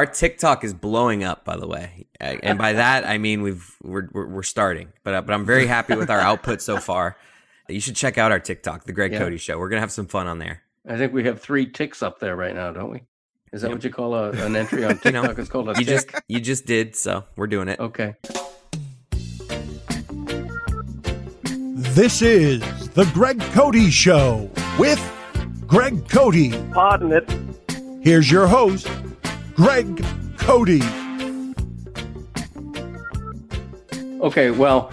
Our TikTok is blowing up, by the way, and by that I mean we've we're we're, we're starting. But uh, but I'm very happy with our output so far. You should check out our TikTok, the Greg Yeah. Cody Show. We're gonna have some fun on there. I think we have three ticks up there right now, don't we? Is that Yeah. what you call a, an entry on You know, TikTok? it's called a You tick. just you just did, so we're doing it. okay. This is the Greg Cody Show with Greg Cody. Pardon it. Here's your host, Greg Cody. Okay, well,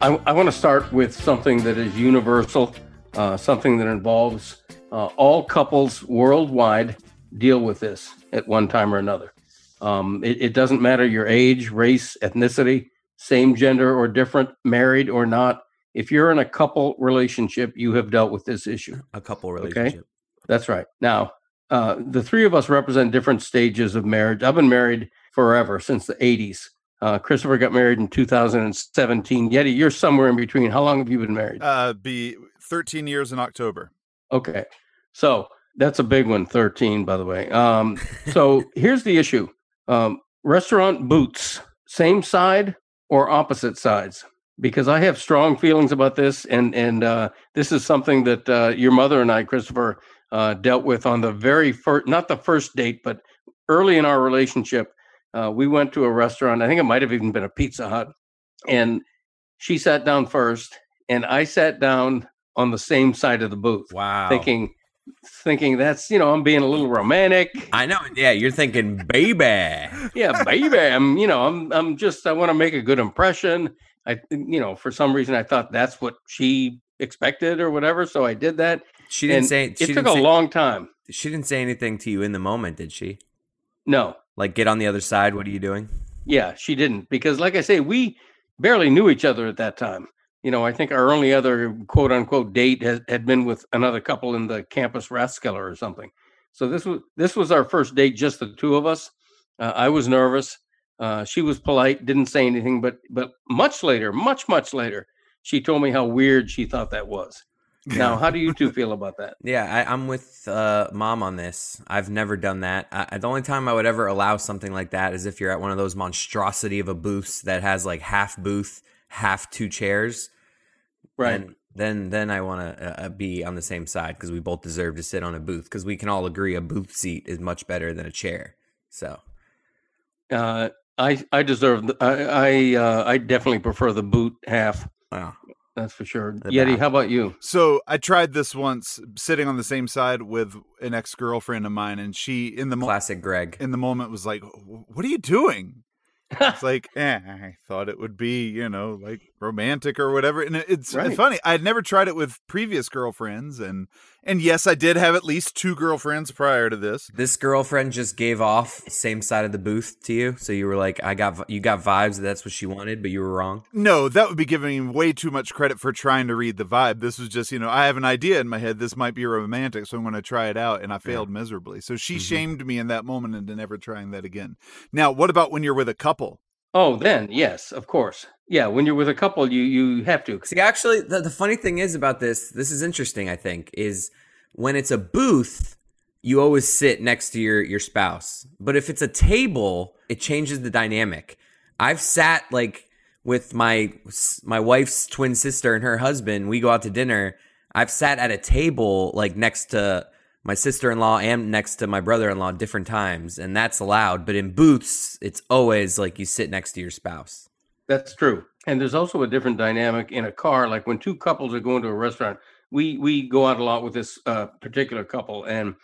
I, I want to start with something that is universal, uh, something that involves uh, all couples worldwide deal with this at one time or another. Um, it, it doesn't matter your age, race, ethnicity, same gender or different, married or not. If you're in a couple relationship, you have dealt with this issue. A couple relationship. Okay? That's right. Now, uh, the three of us represent different stages of marriage. I've been married forever since the 80s. Uh, Christopher got married in 2017. Yeti, you're somewhere in between. How long have you been married? Uh, be 13 years in October. Okay. So that's a big one, 13, by the way. Um, so here's the issue um, restaurant boots, same side or opposite sides? Because I have strong feelings about this, and and uh, this is something that uh, your mother and I, Christopher, uh, dealt with on the very first, not the first date, but early in our relationship. Uh, we went to a restaurant. I think it might have even been a Pizza Hut, and she sat down first, and I sat down on the same side of the booth Wow. thinking thinking that's you know i'm being a little romantic I know. Yeah, you're thinking, baby. yeah baby i'm you know i'm i'm just i want to make a good impression i you know for some reason i thought that's what she expected or whatever so i did that She didn't and say. it took a say, long time She didn't say anything to you in the moment, did she? no Like, get on the other side. What are you doing? yeah she didn't because like i say we barely knew each other at that time you know i think our only other quote unquote date has, had been with another couple in the campus rathskeller or something so this was this was our first date just the two of us uh, i was nervous uh, she was polite didn't say anything but but much later much much later she told me how weird she thought that was now how do you two feel about that Yeah, I, I'm with uh, mom on this. I've never done that. I, the only time I would ever allow something like that is if you're at one of those monstrosity of a booths that has like half booth, half two chairs. right And then then I want to uh, be on the same side because we both deserve to sit on a booth because we can all agree a booth seat is much better than a chair. So uh, i i deserve the, i i uh, i definitely prefer the boot half wow. That's for sure The yeti back. how about you So I tried this once, sitting on the same side with an ex girlfriend of mine, and she in the mo- classic Greg. in the moment was like, "What are you doing?" It's like, eh, I thought it would be, you know, like romantic or whatever. And it's Right. funny. I had never tried it with previous girlfriends, and and yes, I did have at least two girlfriends prior to this. This girlfriend just gave off same side of the booth to you, so you were like, I got you got vibes that that's what she wanted, but you were wrong. No, that would be giving way too much credit for trying to read the vibe. This was just, you know, I have an idea in my head. This might be romantic, so I'm going to try it out. And I failed miserably. So she mm-hmm. shamed me in that moment into never trying that again. Now, what about when you're with a couple? Oh, then yes, of course. Yeah, when you're with a couple, you you have to. See, actually, the, the funny thing is about this, this is interesting, I think, is when it's a booth, you always sit next to your, your spouse. But if it's a table, it changes the dynamic. I've sat like with my my wife's twin sister and her husband. We go out to dinner. I've sat at a table like next to my sister-in-law and next to my brother-in-law different times, and that's allowed. But in booths, it's always like you sit next to your spouse. That's true. And there's also a different dynamic in a car. Like when two couples are going to a restaurant, we we go out a lot with this uh, particular couple, and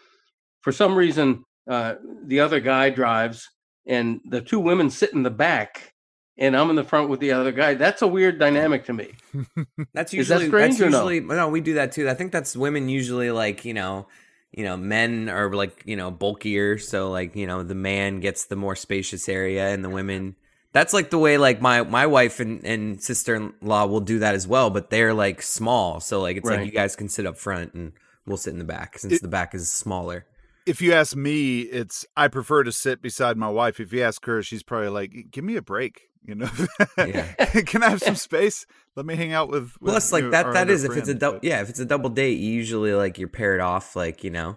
for some reason, uh, the other guy drives, and the two women sit in the back, and I'm in the front with the other guy. That's a weird dynamic to me. That's Is that usually strange that's or no? usually no? we do that too. I think that's women usually like you know, you know, men are like you know bulkier, so like you know the man gets the more spacious area, and the women. That's like the way like my my wife and, and sister in law will do that as well, but they're like small, so like it's Right. like you guys can sit up front and we'll sit in the back since It- the back is smaller. If you ask me, it's I prefer to sit beside my wife. If you ask her, she's probably like, "Give me a break." You know, Yeah. can I have some space? Let me hang out with. with Plus, like that our that other is if it's a double yeah if it's a double date, you usually like you're paired off like you know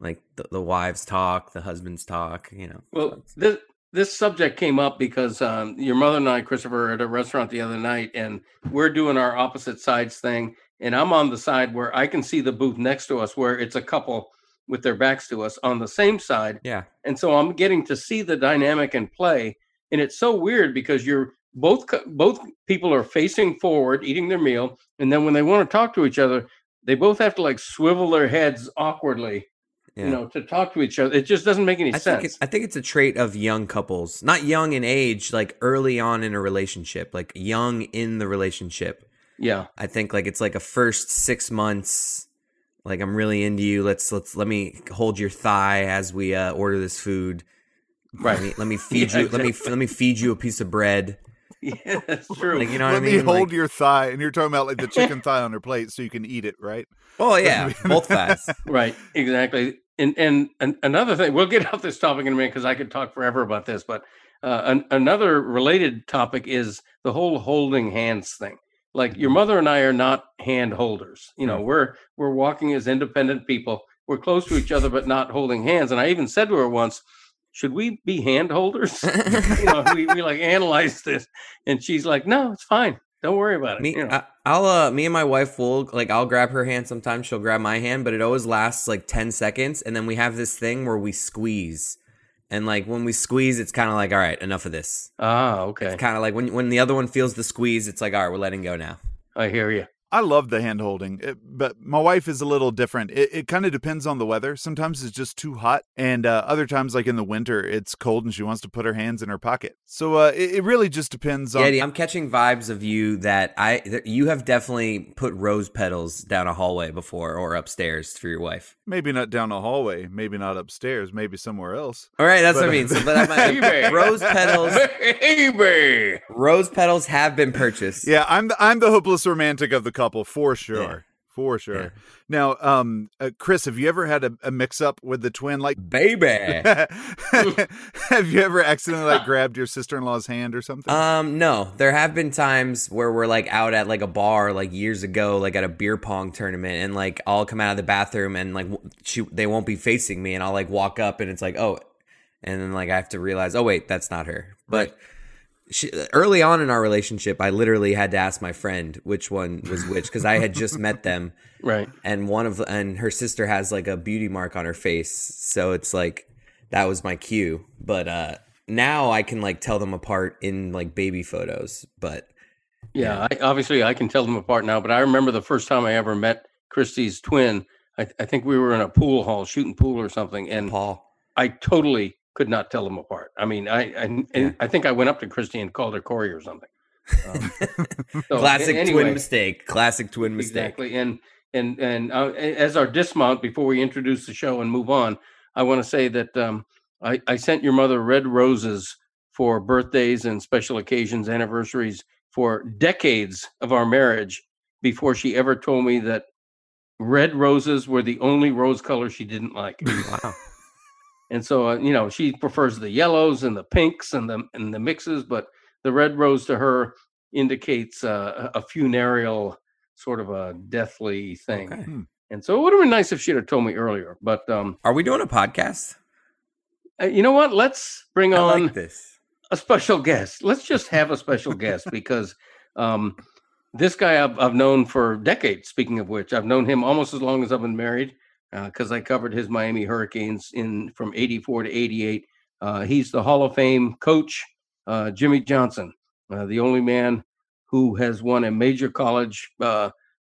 like the, the wives talk, the husbands talk. You know. Well, this this subject came up because um, your mother and I, Christopher, are at a restaurant the other night, and we're doing our opposite sides thing, and I'm on the side where I can see the booth next to us, where it's a couple with their backs to us on the same side, yeah. and so I'm getting to see the dynamic and play, and it's so weird because you're both both people are facing forward, eating their meal, and then when they want to talk to each other, they both have to like swivel their heads awkwardly, Yeah. you know, to talk to each other. It just doesn't make any I sense. think I think it's a trait of young couples, not young in age, like early on in a relationship, like young in the relationship. yeah. I think like it's like a first six months. Like I'm really into you. Let's let's let me hold your thigh as we uh, order this food. Right. Let me, let me feed Yeah, you. Let me let me feed you a piece of bread. Yeah, that's true. Like you know Let what I mean? me hold Like- your thigh, and you're talking about like the chicken thigh on her plate, so you can eat it, right? Oh yeah, both thighs. right, exactly. And, and and another thing, we'll get off this topic in a minute because I could talk forever about this. But uh, an, another related topic is the whole holding hands thing. Like your mother and I are not hand holders. You know, we're we're walking as independent people. We're close to each other, but not holding hands. And I even said to her once, "Should we be hand holders?" you know, we, we like analyze this, and she's like, "No, it's fine. Don't worry about it." Me, you know? I, I'll uh, me and my wife will like I'll grab her hand sometimes. She'll grab my hand, but it always lasts like ten seconds, and then we have this thing where we squeeze, and like when we squeeze, it's kind of like all right, enough of this. ah, okay. It's kind of like when when the other one feels the squeeze, it's like all right, we're letting go now. I hear you. I love the hand holding, it- but my wife is a little different. It, it kind of depends on the weather. Sometimes it's just too hot, and uh, other times, like in the winter, it's cold and she wants to put her hands in her pocket. So uh, it, it really just depends on. Yeah, I'm catching vibes of you that I that you have definitely put rose petals down a hallway before or upstairs for your wife. Maybe not down a hallway, maybe not upstairs, maybe somewhere else. All right, that's what I mean. So, but I'm, rose petals, baby. rose petals have been purchased. Yeah, I'm the, I'm the hopeless romantic of the couple for sure. Yeah. For sure. Yeah. Now, um, uh, Chris, have you ever had a, a mix up with the twin? Like, baby. have you ever accidentally like grabbed your sister in law's hand or something? Um, no, there have been times where we're like out at like a bar like years ago, like at a beer pong tournament, and like I'll come out of the bathroom and like she they won't be facing me, and I'll like walk up and it's like oh, and then like I have to realize oh wait that's not her, but. She, early on in our relationship, I literally had to ask my friend which one was which because I had just met them, Right. and one of and her sister has like a beauty mark on her face, so it's like that was my cue. But uh now I can like tell them apart in like baby photos. But Yeah. I, obviously, I can tell them apart now, but I remember the first time I ever met Christie's twin. I, I think we were in a pool hall shooting pool or something, and Paul, I totally could not tell them apart. I mean, I I, and Yeah. I think I went up to Christy and called her Corey or something. Um, so, classic anyway, twin mistake. Classic twin mistake. Exactly. And and and uh, as our dismount before we introduce the show and move on, I want to say that um, I, I sent your mother red roses for birthdays and special occasions, anniversaries for decades of our marriage before she ever told me that red roses were the only rose color she didn't like. Wow. And so, uh, you know, she prefers the yellows and the pinks and the and the mixes, but the red rose to her indicates uh, a funereal sort of a deathly thing. Okay. And so, it would have been nice if she'd have told me earlier. But um, Are we doing a podcast? uh, you know what? Let's bring I on like this. a special guest. Let's just have a special guest because um, this guy I've, I've known for decades. Speaking of which, I've known him almost as long as I've been married because I covered his Miami Hurricanes in from '84 to '88. Uh, he's the Hall of Fame coach, uh, Jimmy Johnson, uh, the only man who has won a major college uh,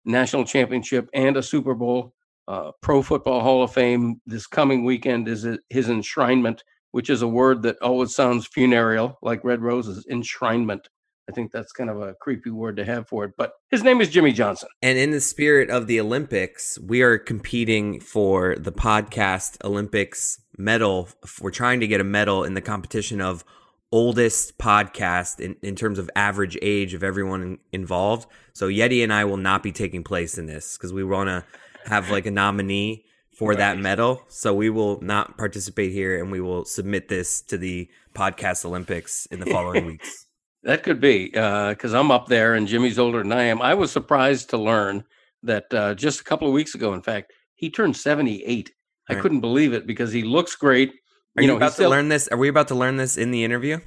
national championship and a Super Bowl. Uh, Pro Football Hall of Fame this coming weekend is his enshrinement which is a word that always sounds funereal, like red roses, enshrinement. I think that's kind of a creepy word to have for it. But his name is Jimmy Johnson. And in the spirit of the Olympics, we are competing for the podcast Olympics medal. We're trying to get a medal in the competition of oldest podcast in, in terms of average age of everyone involved. So Yeti and I will not be taking place in this because we want to have like a nominee for that medal. So we will not participate here and we will submit this to the podcast Olympics in the following weeks. That could be because I'm up there and Jimmy's older than I am. I was surprised to learn that uh, just a couple of weeks ago, in fact, he turned 78. I couldn't believe it because he looks great. Are you, know, about still- to learn this? Are we about to learn this in the interview?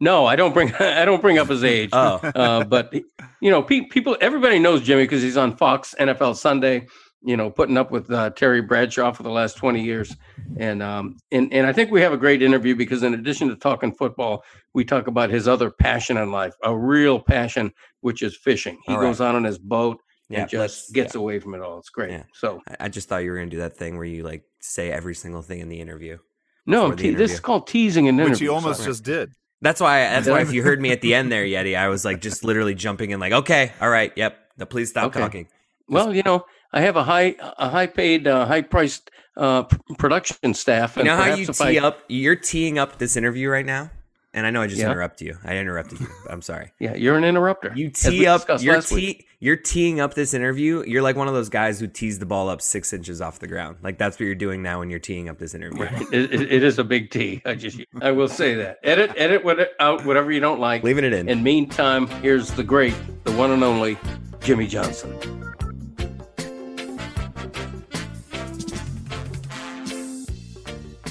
No, I don't bring I don't bring up his age. Oh, uh, but you know, pe- people, everybody knows Jimmy because he's on Fox NFL Sunday. You know, putting up with uh, Terry Bradshaw for the last twenty years, and um, and and I think we have a great interview because in addition to talking football, we talk about his other passion in life, a real passion, which is fishing. He All right. goes out on his boat yeah. and just gets yeah. away from it all. It's great. Yeah. So I- I just thought you were gonna do that thing where you like say every single thing in the interview. no, Before the te- this is called teasing an Which you almost so- just did. That's why. That's why. If you heard me at the end there, Yeti, I was like just literally jumping in, like, okay, all right, yep. Now please stop Okay. talking. Well, you know, I have a high, a high paid, uh, high priced uh, production staff. You know how you tee I, up? You're teeing up this interview right now, and I know I just Yeah. interrupted you. I interrupted you. I'm sorry. Yeah, you're an interrupter. You tee up. You're week. You're teeing up this interview. You're like one of those guys who tees the ball up six inches off the ground. Like that's what you're doing now when you're teeing up this interview. It, it- it is a big T. I just, I will say that. Edit, edit what, out whatever you don't like. Leaving it in. In meantime, here's the great, the one and only Jimmy Johnson.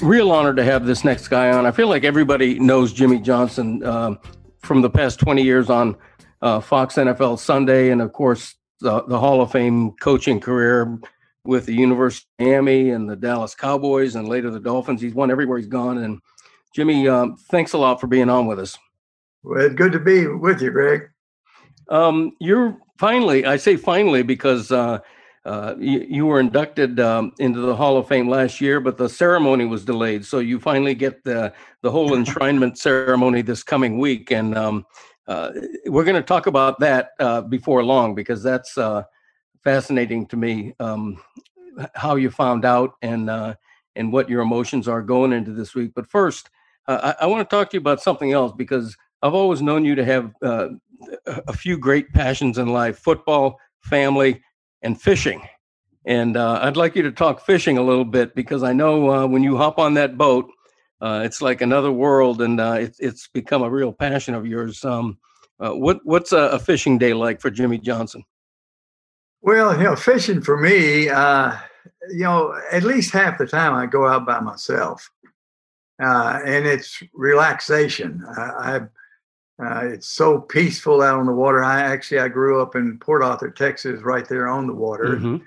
Real honor to have this next guy on. I feel like everybody knows Jimmy Johnson um, from the past 20 years on uh, Fox NFL Sunday, and of course, the, the Hall of Fame coaching career with the University of Miami and the Dallas Cowboys, and later the Dolphins. He's won everywhere he's gone. And Jimmy, um, thanks a lot for being on with us. Well, good to be with you, Greg. Um, you're finally, I say finally because uh, uh, you, you were inducted um, into the Hall of Fame last year, but the ceremony was delayed. So you finally get the, the whole enshrinement ceremony this coming week. And um, uh, we're going to talk about that uh, before long because that's uh, fascinating to me um, how you found out and, uh, and what your emotions are going into this week. But first, uh, I, I want to talk to you about something else because I've always known you to have uh, a few great passions in life football, family, and fishing. And uh, I'd like you to talk fishing a little bit because I know uh, when you hop on that boat, uh, it's like another world and uh, it's, it's become a real passion of yours. Um, uh, what, what's a, a fishing day like for Jimmy Johnson? Well, you know, fishing for me, uh, you know, at least half the time I go out by myself, and it's relaxation. I uh, it's so peaceful out on the water. I actually I grew up in Port Arthur, Texas, right there on the water. Mhm.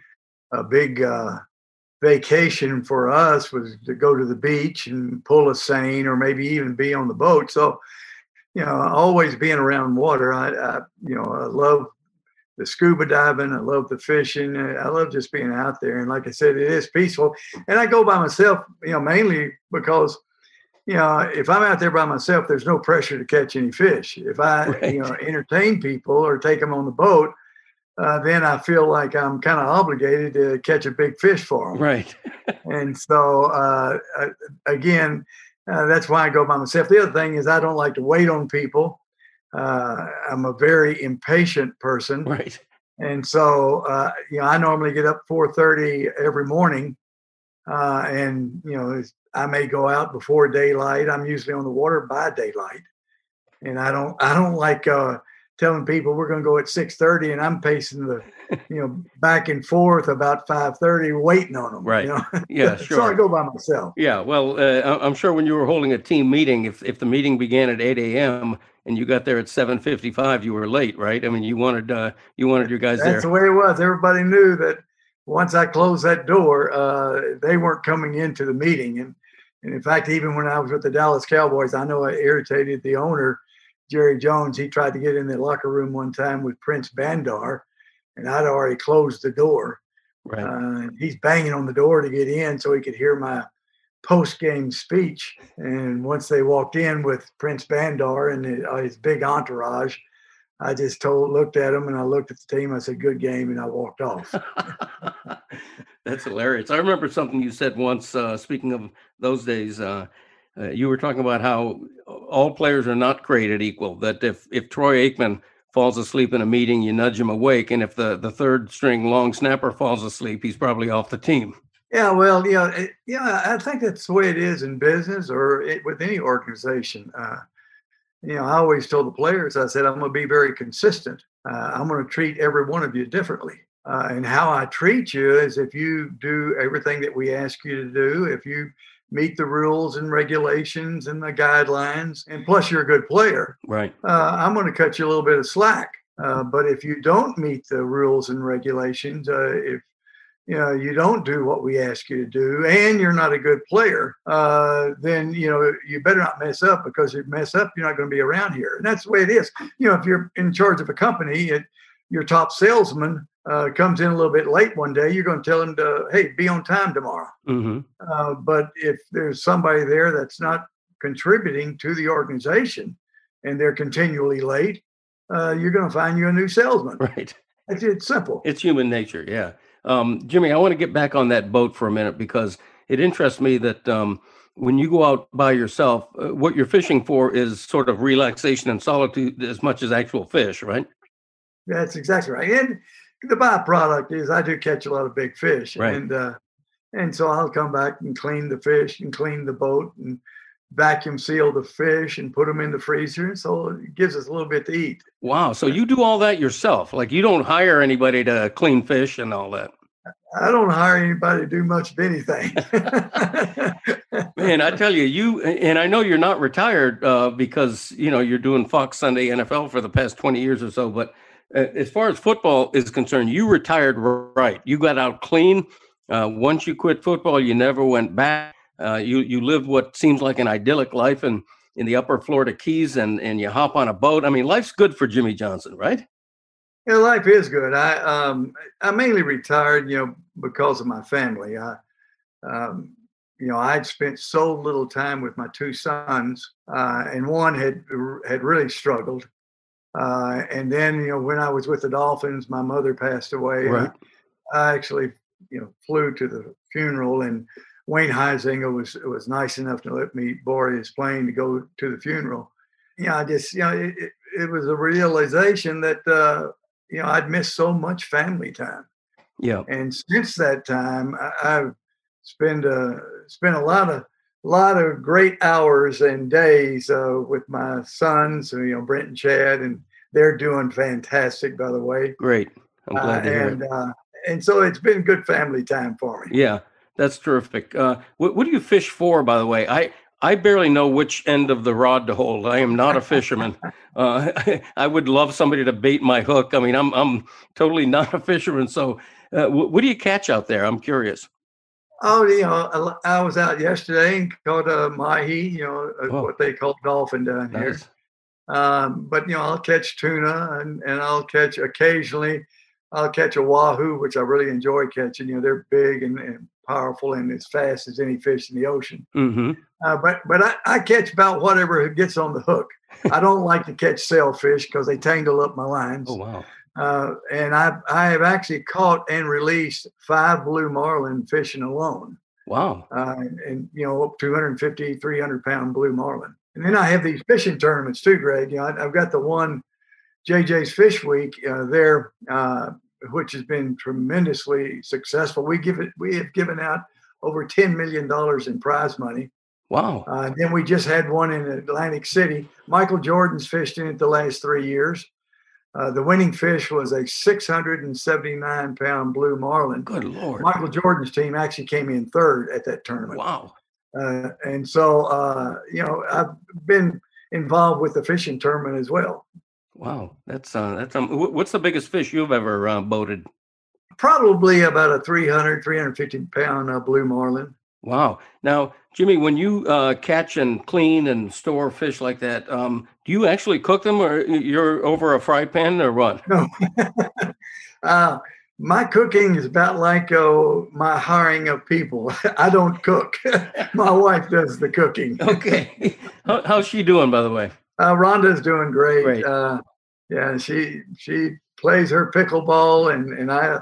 A big uh, vacation for us was to go to the beach and pull a seine, or maybe even be on the boat. So, you know, always being around water. I, I you know, I love the scuba diving. I love the fishing. I love just being out there. And like I said, it is peaceful. And I go by myself, you know, mainly because, you know, if I'm out there by myself, there's no pressure to catch any fish. If I, you know, entertain people or take them on the boat, uh, then I feel like I'm kind of obligated to catch a big fish for them. Right. And so, uh, uh, again, uh, that's why I go by myself. The other thing is I don't like to wait on people. Uh, I'm a very impatient person, Right. and so uh, you know I normally get up 4:30 every morning, uh, and you know it's- I may go out before daylight. I'm usually on the water by daylight, and I don't I don't like uh, telling people we're going to go at 6:30, and I'm pacing the you know back and forth about 5:30, waiting on them. Right. You know? Yeah, sure. so I go by myself. Yeah, well, uh, I'm sure when you were holding a team meeting, if, if the meeting began at 8 a.m. and you got there at 7:55, you were late, right? I mean, you wanted uh, you wanted your guys That's there. That's the way it was. Everybody knew that once I closed that door, uh, they weren't coming into the meeting. And, and in fact, even when I was with the Dallas Cowboys, I know I irritated the owner, Jerry Jones. He tried to get in the locker room one time with Prince Bandar, and I'd already closed the door. Right. Uh, he's banging on the door to get in so he could hear my post game speech. And once they walked in with Prince Bandar and his, his big entourage, I just told, looked at him, and I looked at the team. I said, "Good game," and I walked off. That's hilarious. I remember something you said once. Uh, speaking of those days, uh, uh, you were talking about how all players are not created equal. That if if Troy Aikman falls asleep in a meeting, you nudge him awake, and if the the third string long snapper falls asleep, he's probably off the team. Yeah, well, know, it, yeah, I think that's the way it is in business or it, with any organization. Uh, you know, I always told the players, I said, I'm going to be very consistent. Uh, I'm going to treat every one of you differently. Uh, and how I treat you is if you do everything that we ask you to do, if you meet the rules and regulations and the guidelines, and plus you're a good player, right? Uh, I'm going to cut you a little bit of slack. Uh, but if you don't meet the rules and regulations, uh, if you know you don't do what we ask you to do, and you're not a good player, uh, then you know you better not mess up because if you mess up, you're not going to be around here. And that's the way it is. You know, if you're in charge of a company, it, your top salesman uh, comes in a little bit late one day, you're going to tell him to, hey, be on time tomorrow. Mm-hmm. Uh, but if there's somebody there that's not contributing to the organization and they're continually late, uh, you're going to find you a new salesman. Right. It's, it's simple. It's human nature. Yeah. Um, Jimmy, I want to get back on that boat for a minute because it interests me that um, when you go out by yourself, uh, what you're fishing for is sort of relaxation and solitude as much as actual fish, right? That's exactly right. And the byproduct is I do catch a lot of big fish, right. and uh, and so I'll come back and clean the fish and clean the boat and vacuum seal the fish and put them in the freezer. So it gives us a little bit to eat. Wow. So you do all that yourself? Like you don't hire anybody to clean fish and all that? I don't hire anybody to do much of anything. Man, I tell you, you and I know you're not retired uh, because you know you're doing Fox Sunday NFL for the past 20 years or so, but uh, as far as football is concerned, you retired right. You got out clean. Uh, once you quit football, you never went back. Uh, you you lived what seems like an idyllic life in in the Upper Florida Keys, and and you hop on a boat. I mean, life's good for Jimmy Johnson, right? Yeah, life is good. I um I mainly retired, you know, because of my family. I um you know I'd spent so little time with my two sons, uh, and one had had really struggled. Uh, and then, you know, when I was with the Dolphins, my mother passed away. Right. I, actually, you know, flew to the funeral, and Wayne Huizenga was was nice enough to let me borrow his plane to go to the funeral. You know, I just, you know, it, it, it was a realization that, uh, you know, I'd missed so much family time. Yeah. And since that time, I, I've spent uh, spent a lot of lot of great hours and days uh, with my sons, you know, Brent and Chad, and they're doing fantastic, by the way. Great. I'm glad to uh, hear and, it. Uh, and so it's been good family time for me. Yeah, that's terrific. Uh, what, what do you fish for, by the way? I, I barely know which end of the rod to hold. I am not a fisherman. uh, I, I, would love somebody to bait my hook. I mean, I'm I'm totally not a fisherman. So, uh, what, what do you catch out there? I'm curious. Oh, you know, I was out yesterday and caught a mahi, you know, oh. what they call dolphin down nice. here. Um, but you know, I'll catch tuna and, and I'll catch occasionally. I'll catch a wahoo, which I really enjoy catching. You know, they're big and, and powerful and as fast as any fish in the ocean. Mm-hmm. Uh, but but I, I, catch about whatever gets on the hook. I don't like to catch sailfish because they tangle up my lines. Oh wow! Uh, and I I have actually caught and released five blue marlin fishing alone. Wow. Uh, and, and, you know, 250, 300 pound blue marlin. And then I have these fishing tournaments too, Greg. You know, I, have got the one JJ's Fish Week uh, there, uh, which has been tremendously successful. We give it, we have given out over $10 million in prize money. Wow. Uh, then we just had one in Atlantic City. Michael Jordan's fished in it the last three years. Uh, the winning fish was a 679 pound blue marlin. Good lord! Michael Jordan's team actually came in third at that tournament. Wow! Uh, and so, uh, you know, I've been involved with the fishing tournament as well. Wow, that's uh, that's um, what's the biggest fish you've ever uh, boated? Probably about a 300, 350 pound uh, blue marlin. Wow. Now, Jimmy, when you uh, catch and clean and store fish like that, um, do you actually cook them, or you're over a fry pan, or what? No. uh, my cooking is about like uh, my hiring of people. I don't cook. my wife does the cooking. okay. How, how's she doing, by the way? Uh, Rhonda's doing great. great. Uh, yeah, she she plays her pickleball, and and I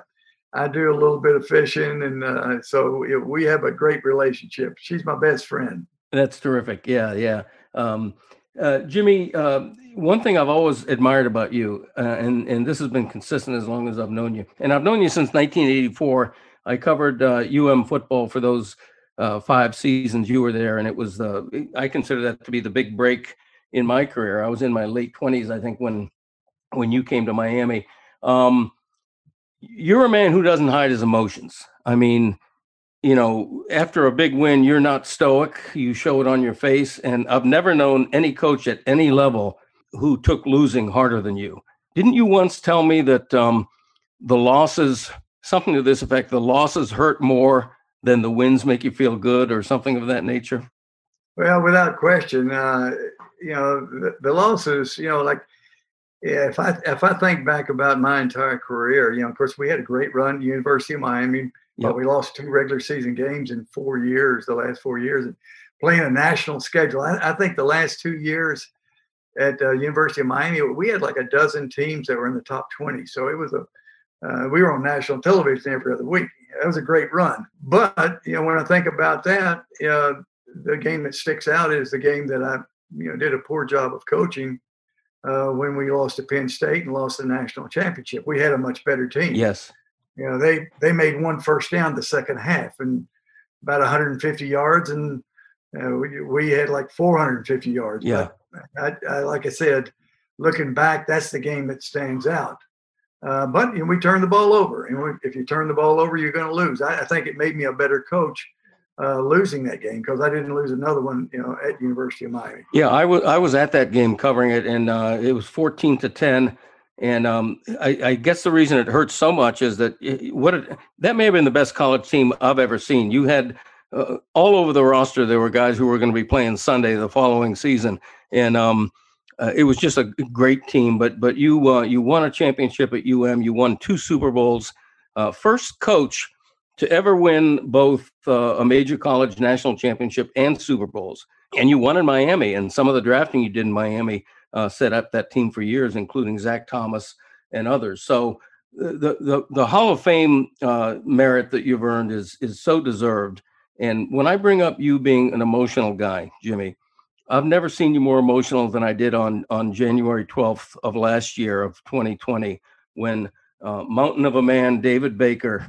I do a little bit of fishing, and uh, so it, we have a great relationship. She's my best friend. That's terrific. Yeah, yeah. Um, uh, Jimmy, uh, one thing I've always admired about you, uh, and and this has been consistent as long as I've known you, and I've known you since 1984. I covered UM football for those uh, five seasons you were there, and it was the I consider that to be the big break in my career. I was in my late 20s, I think, when when you came to Miami. Um, you're a man who doesn't hide his emotions. I mean, you know, after a big win, you're not stoic. You show it on your face. And I've never known any coach at any level who took losing harder than you. Didn't you once tell me that um, the losses, something to this effect, the losses hurt more than the wins make you feel good or something of that nature? Well, without question, uh, you know, the, the losses, you know, like yeah, if I if I think back about my entire career, you know, of course we had a great run at University of Miami, yep. but we lost two regular season games in four years, the last four years, and playing a national schedule. I, I think the last two years at uh, University of Miami, we had like a dozen teams that were in the top twenty. So it was a uh, we were on national television every other week. That was a great run. But you know, when I think about that, uh, the game that sticks out is the game that I you know did a poor job of coaching uh, when we lost to Penn State and lost the national championship. We had a much better team. Yes. You know, they they made one first down the second half and about 150 yards, and uh, we, we had like 450 yards. Yeah. I, I, like I said, looking back, that's the game that stands out. Uh, but you know, we turned the ball over, and we, if you turn the ball over, you're going to lose. I, I, think it made me a better coach uh, losing that game because I didn't lose another one, you know, at University of Miami. Yeah, I was I was at that game covering it, and uh, it was fourteen to ten. And um, I, I, guess the reason it hurts so much is that it, what it, that may have been the best college team I've ever seen. You had uh, all over the roster there were guys who were going to be playing Sunday the following season, and um, uh, it was just a great team. But but you uh, you won a championship at UM. You won two Super Bowls. Uh, first coach to ever win both uh, a major college national championship and Super Bowls. And you won in Miami, and some of the drafting you did in Miami uh, set up that team for years, including Zach Thomas and others. So uh, the the, the Hall of Fame uh, merit that you've earned is is so deserved. And when I bring up you being an emotional guy, Jimmy, I've never seen you more emotional than I did on on January 12th of last year of 2020 when uh, Mountain of a Man David Baker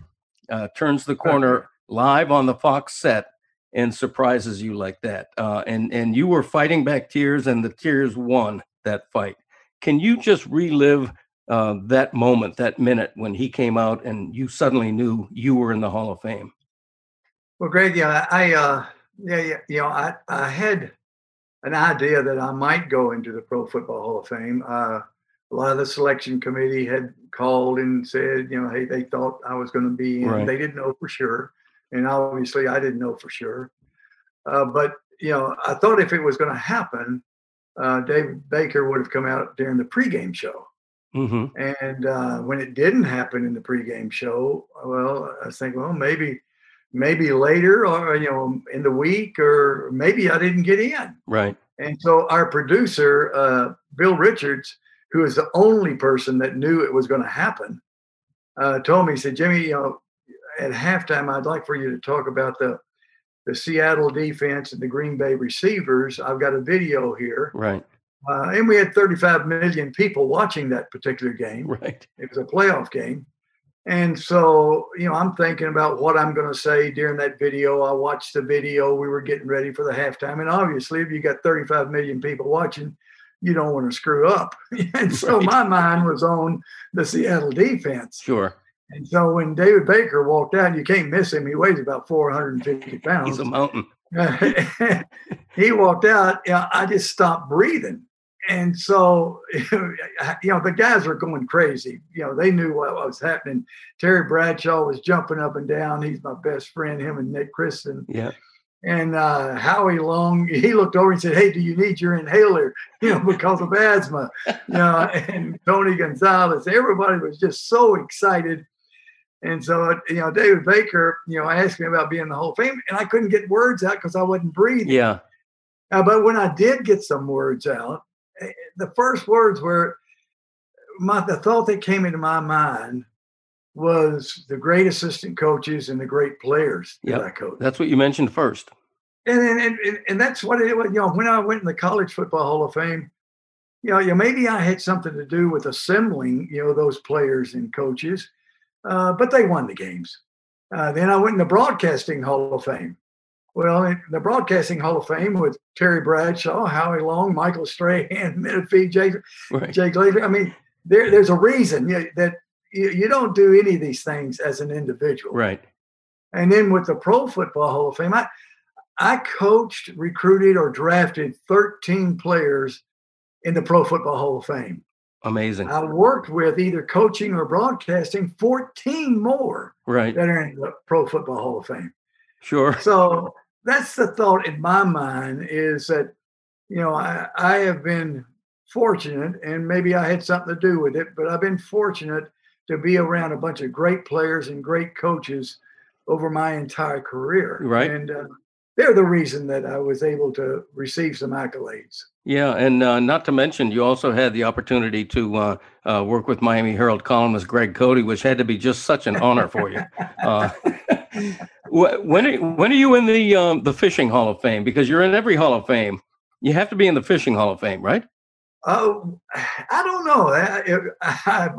uh, turns the corner live on the Fox set and surprises you like that. Uh, and and you were fighting back tears, and the tears won that fight. Can you just relive uh, that moment, that minute when he came out, and you suddenly knew you were in the Hall of Fame? Well, Greg, yeah, I uh, yeah, yeah, you know, I I had an idea that I might go into the Pro Football Hall of Fame. Uh, a lot of the selection committee had called and said, you know, hey, they thought I was going to be in. Right. They didn't know for sure, and obviously I didn't know for sure. Uh, but you know, I thought if it was going to happen, uh, Dave Baker would have come out during the pregame show. Mm-hmm. And uh, when it didn't happen in the pregame show, well, I think, well, maybe, maybe later, or you know, in the week, or maybe I didn't get in. Right. And so our producer, uh, Bill Richards, who is the only person that knew it was going to happen, uh, told me, he said, Jimmy, you know, at halftime, I'd like for you to talk about the the Seattle defense and the Green Bay receivers. I've got a video here. Right. Uh, and we had 35 million people watching that particular game. Right. It was a playoff game. And so, you know, I'm thinking about what I'm going to say during that video. I watched the video. We were getting ready for the halftime. And obviously, if you got 35 million people watching, you don't want to screw up. and so right. my mind was on the Seattle defense. Sure. And so when David Baker walked out, you can't miss him. He weighs about 450 pounds. He's a mountain. he walked out. You know, I just stopped breathing. And so, you know, the guys were going crazy. You know, they knew what was happening. Terry Bradshaw was jumping up and down. He's my best friend, him and Nick Christen. Yeah. And uh, Howie Long, he looked over and said, "Hey, do you need your inhaler? You know, because of asthma." You know, and Tony Gonzalez, everybody was just so excited. And so, you know, David Baker, you know, asked me about being the Hall of Fame, and I couldn't get words out because I wasn't breathing. Yeah. Uh, but when I did get some words out, eh, the first words were my the thought that came into my mind was the great assistant coaches and the great players that yep. I coached. That's what you mentioned first. And, and and and that's what it was. You know, when I went in the College Football Hall of Fame, you know, you know, maybe I had something to do with assembling, you know, those players and coaches, uh, but they won the games. Uh, then I went in the Broadcasting Hall of Fame. Well, the Broadcasting Hall of Fame with Terry Bradshaw, Howie Long, Michael Strahan, Menefee, Jay, right. Jay Glazer. I mean, there, there's a reason you know, that you, you don't do any of these things as an individual. Right. And then with the Pro Football Hall of Fame, I, I coached, recruited, or drafted 13 players in the Pro Football Hall of Fame. Amazing. I worked with either coaching or broadcasting 14 more Right. that are in the Pro Football Hall of Fame. Sure. So that's the thought in my mind is that, you know, I, I have been fortunate, and maybe I had something to do with it, but I've been fortunate to be around a bunch of great players and great coaches over my entire career. Right. And uh, they're the reason that I was able to receive some accolades. Yeah, and uh, not to mention, you also had the opportunity to uh, uh, work with Miami Herald columnist Greg Cody, which had to be just such an honor for you. Uh, when are, when are you in the um, the fishing Hall of Fame? Because you're in every Hall of Fame. You have to be in the fishing Hall of Fame, right? Oh, I don't know. I, I've,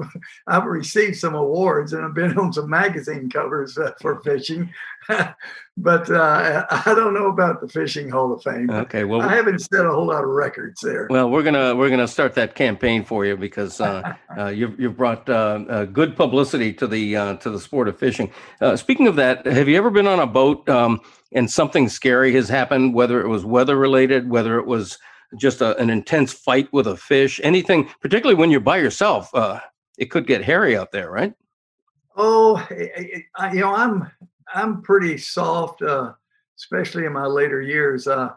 I've received some awards and I've been on some magazine covers uh, for fishing, but uh, I don't know about the Fishing Hall of Fame. Okay, well, I haven't set a whole lot of records there. Well, we're gonna we're gonna start that campaign for you because uh, uh, you've you've brought uh, uh, good publicity to the uh, to the sport of fishing. Uh, speaking of that, have you ever been on a boat um, and something scary has happened? Whether it was weather related, whether it was just a, an intense fight with a fish, anything, particularly when you're by yourself, uh, it could get hairy out there, right? Oh, I, I, you know, I'm I'm pretty soft, uh, especially in my later years. Uh,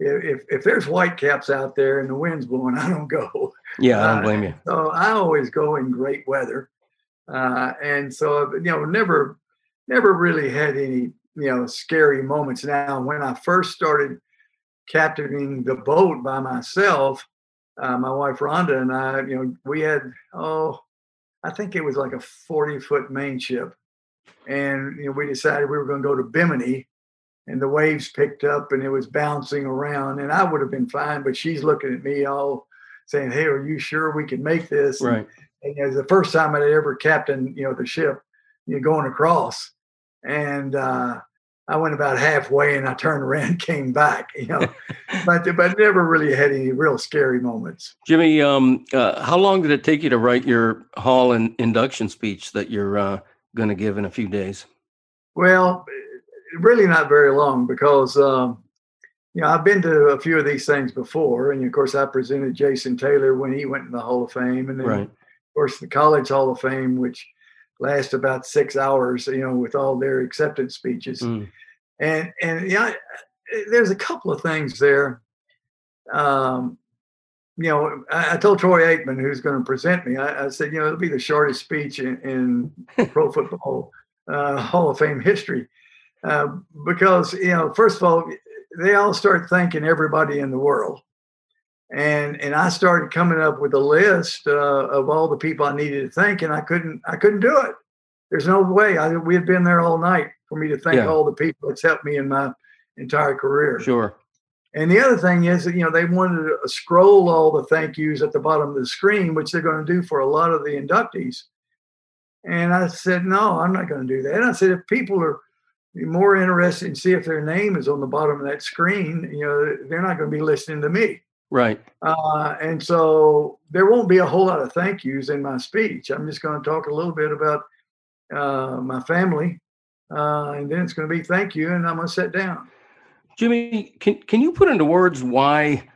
if if there's whitecaps out there and the wind's blowing, I don't go. Yeah, I don't Uh, blame you. So I always go in great weather, uh, and so you know, never never really had any you know scary moments. Now, when I first started captaining the boat by myself, uh, my wife Rhonda and I, you know, we had oh, I think it was like a forty foot Mainship, and you know, we decided we were going to go to Bimini. And the waves picked up and it was bouncing around, and I would have been fine. But she's looking at me all saying, "Hey, are you sure we can make this?" And- Right. and it was the first time I'd ever captained, you know, the ship, you know, going across. And uh, I went about halfway, and I turned around, came back, you know, but but never really had any real scary moments. Jimmy, um, uh, how long did it take you to write your hall and induction speech that you're uh, going to give in a few days? Well, really not very long because um, you know I've been to a few of these things before, and of course I presented Jason Taylor when he went in the Hall of Fame, and then Right. of course the College Hall of Fame, which lasts about six hours, you know, with all their acceptance speeches. Mm. and and yeah, there's a couple of things there. Um, you know, I, I told Troy Aikman, who's going to present me, I, I said, you know, it'll be the shortest speech in, in Pro Football uh, Hall of Fame history, uh, because you know, first of all, they all start thanking everybody in the world, and and I started coming up with a list uh, of all the people I needed to thank, and I couldn't I couldn't do it. There's no way. I, we had been there all night for me to thank Yeah. all the people that's helped me in my entire career. Sure. And the other thing is that you know they wanted to scroll all the thank yous at the bottom of the screen, which they're going to do for a lot of the inductees. And I said, no, I'm not going to do that. And I said, if people are more interested in see if their name is on the bottom of that screen, you know, they're not going to be listening to me. Right. Uh, and so there won't be a whole lot of thank yous in my speech. I'm just going to talk a little bit about uh, my family, uh, and then it's going to be thank you, and I'm going to sit down. Jimmy, can can you put into words why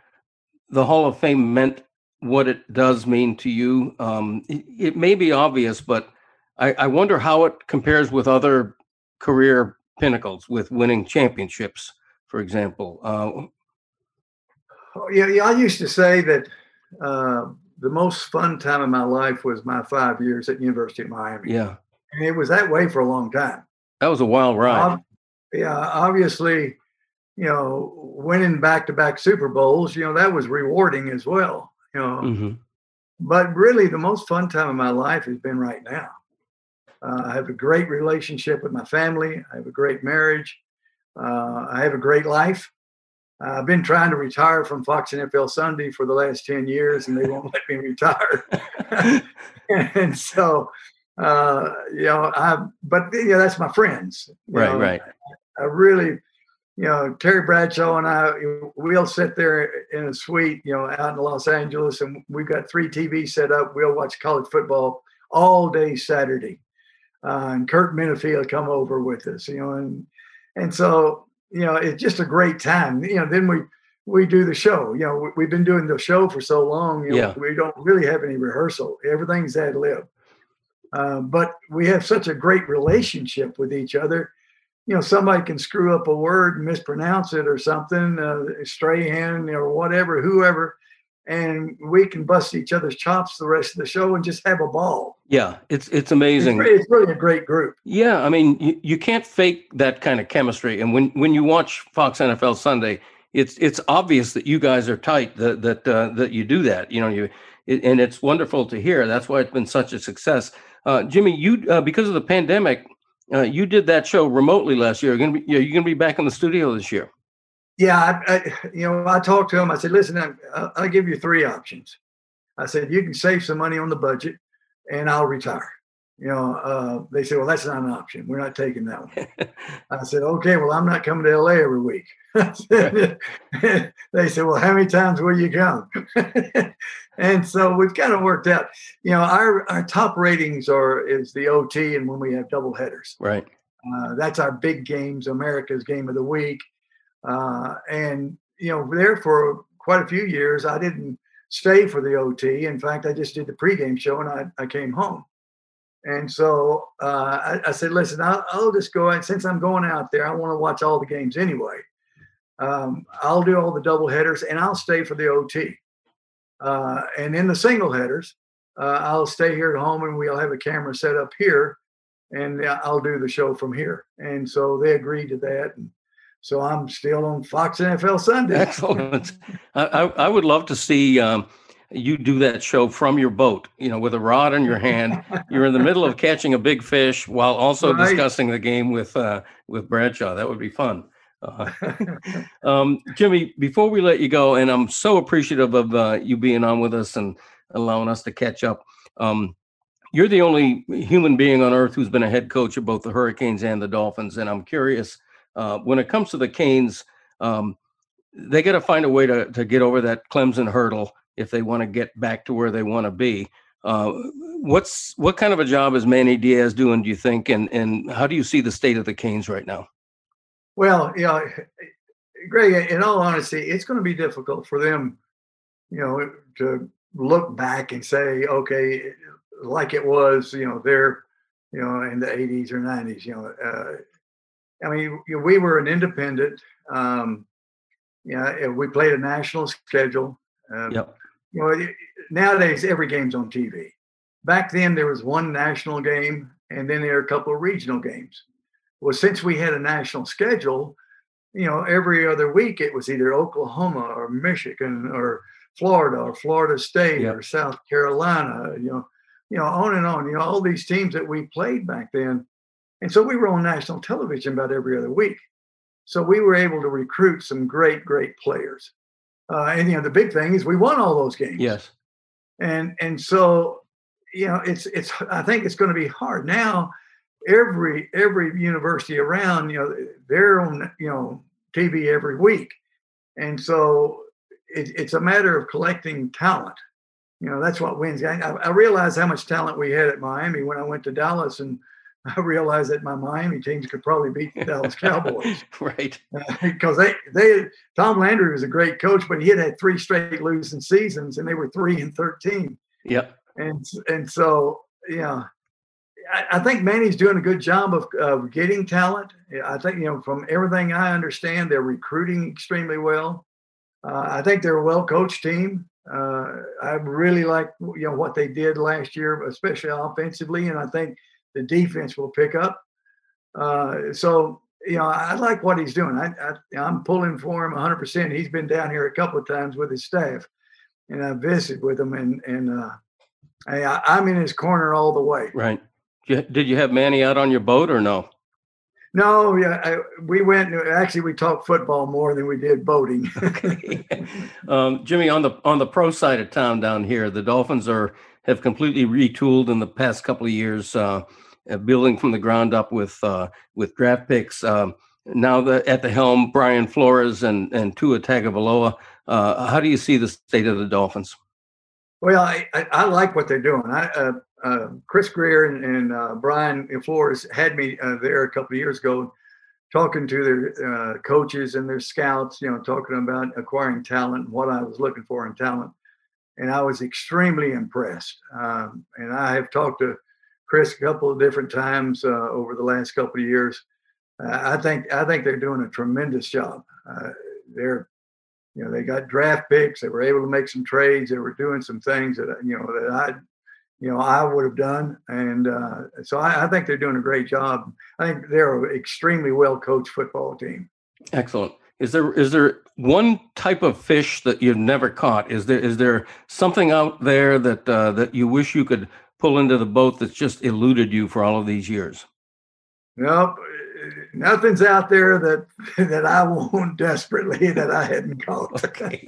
the Hall of Fame meant what it does mean to you? Um, it, it may be obvious, but I, I wonder how it compares with other career pinnacles, with winning championships, for example. Uh, Yeah, yeah. I used to say that uh, the most fun time of my life was my five years at University of Miami, yeah, and it was that way for a long time. that was a wild ride. Ob- yeah, obviously, you know, winning back-to-back Super Bowls, you know, that was rewarding as well. You know, hmm but really, the most fun time of my life has been right now. Uh, I have a great relationship with my family. I have a great marriage. Uh, I have a great life. I've been trying to retire from Fox NFL Sunday for the last 10 years, and they won't let me retire. and so, uh, you know, I, but yeah, that's my friends. Right, know. right. I really, you know, Terry Bradshaw and I, we'll sit there in a suite, you know, out in Los Angeles, and we've got three TVs set up. We'll watch college football all day Saturday. Uh, and Curt Menefee come over with us, you know, and and so you know it's just a great time. You know, then we we do the show. You know, we, have been doing the show for so long. You know, yeah. we don't really have any rehearsal. Everything's ad lib. Um, but we have such a great relationship with each other. You know, somebody can screw up a word mispronounce it or something, uh, Strahan or whatever, whoever, and we can bust each other's chops the rest of the show and just have a ball. Yeah, it's it's amazing. It's, it's really a great group. Yeah, I mean, you, you can't fake that kind of chemistry. And when when you watch Fox NFL Sunday, it's it's obvious that you guys are tight. That that uh, that you do that. You know, you it, and it's wonderful to hear. That's why it's been such a success. Uh, Jimmy, you uh, because of the pandemic, uh, you did that show remotely last year. You're gonna be you're gonna be back in the studio this year. Yeah, I, I, you know, I talked to him. I said, "Listen, I, I'll give you three options." I said, "You can save some money on the budget, and I'll retire." You know, uh, they said, "Well, that's not an option. We're not taking that one." I said, "Okay, well, I'm not coming to LA every week." they said, "Well, how many times will you come?" and so we've kind of worked out. You know, our our top ratings are is the OT and when we have double headers. Right. Uh, that's our big games, America's game of the week. Uh, and you know, there for quite a few years, I didn't stay for the OT. In fact, I just did the pregame show and I, I came home. And so uh, I, I, said, listen, I'll, I'll, just go out. Since I'm going out there, I want to watch all the games anyway. Um, I'll do all the double headers and I'll stay for the OT. Uh, and in the single headers, uh, I'll stay here at home and we'll have a camera set up here and I'll do the show from here. And so they agreed to that. And so I'm still on Fox NFL Sunday. Excellent. I, I, would love to see um, you do that show from your boat, you know, with a rod in your hand. You're in the middle of catching a big fish while also right. discussing the game with uh, with Bradshaw. That would be fun. Uh, um, Jimmy, before we let you go, and I'm so appreciative of uh, you being on with us and allowing us to catch up. Um, you're the only human being on earth who's been a head coach of both the Hurricanes and the Dolphins, and I'm curious uh, when it comes to the Canes, um, they got to find a way to to get over that Clemson hurdle if they want to get back to where they want to be. Uh, what's what kind of a job is Manny Diaz doing? Do you think, and and how do you see the state of the Canes right now? Well, you know, Greg, in all honesty, it's going to be difficult for them, you know, to look back and say, okay, like it was, you know, there, you know, in the 80s or 90s, you know, uh, I mean, we were an independent. Um, know, we played a national schedule. Um, yep. You know, nowadays every game's on TV. Back then, there was one national game, and then there are a couple of regional games. Well, since we had a national schedule, you know, every other week it was either Oklahoma or Michigan or Florida or Florida State yep. or South Carolina. You know, you know, on and on. You know, all these teams that we played back then and so we were on national television about every other week. So we were able to recruit some great, great players. Uh, and you know, the big thing is we won all those games. Yes. And and so you know, it's it's I think it's going to be hard now. Every every university around, you know, they're on you know TV every week, and so it, it's a matter of collecting talent. You know, that's what wins. I, I realized how much talent we had at Miami when I went to Dallas and I realized that my Miami teams could probably beat the Dallas Cowboys. right. Uh, because they, they, Tom Landry was a great coach, but he had had three straight losing seasons and they were three and 13. Yep. And, and so, yeah, I, I think Manny's doing a good job of, of getting talent. I think, you know, from everything I understand, they're recruiting extremely well. Uh, I think they're a well coached team. Uh, I really like you know what they did last year, especially offensively, and I think the defense will pick up. Uh, so you know, I like what he's doing. I, I am pulling for him 100. percent He's been down here a couple of times with his staff, and I visited with him, and and uh, I, I'm in his corner all the way. Right. Did you have Manny out on your boat or no? No, yeah, I, we went. Actually, we talked football more than we did boating. okay. um, Jimmy, on the on the pro side of town down here, the Dolphins are have completely retooled in the past couple of years, uh, uh, building from the ground up with uh, with draft picks. Um, now at the helm, Brian Flores and and Tua Tagovailoa. Uh, how do you see the state of the Dolphins? Well, I, I, I like what they're doing. I uh, uh, Chris Grier and, and uh, Brian Flores had me uh, there a couple of years ago, talking to their uh, coaches and their scouts. You know, talking about acquiring talent and what I was looking for in talent, and I was extremely impressed. Um, and I have talked to Chris a couple of different times uh, over the last couple of years. I think I think they're doing a tremendous job. they're you know, they got draft picks. They were able to make some trades. They were doing some things that you know that I, you know, I would have done. And uh, so I, I think they're doing a great job. I think they're an extremely well coached football team. Excellent. Is there is there one type of fish that you've never caught? Is there is there something out there that uh, that you wish you could pull into the boat that's just eluded you for all of these years? Nope nothing's out there that that I want desperately that I hadn't caught. okay.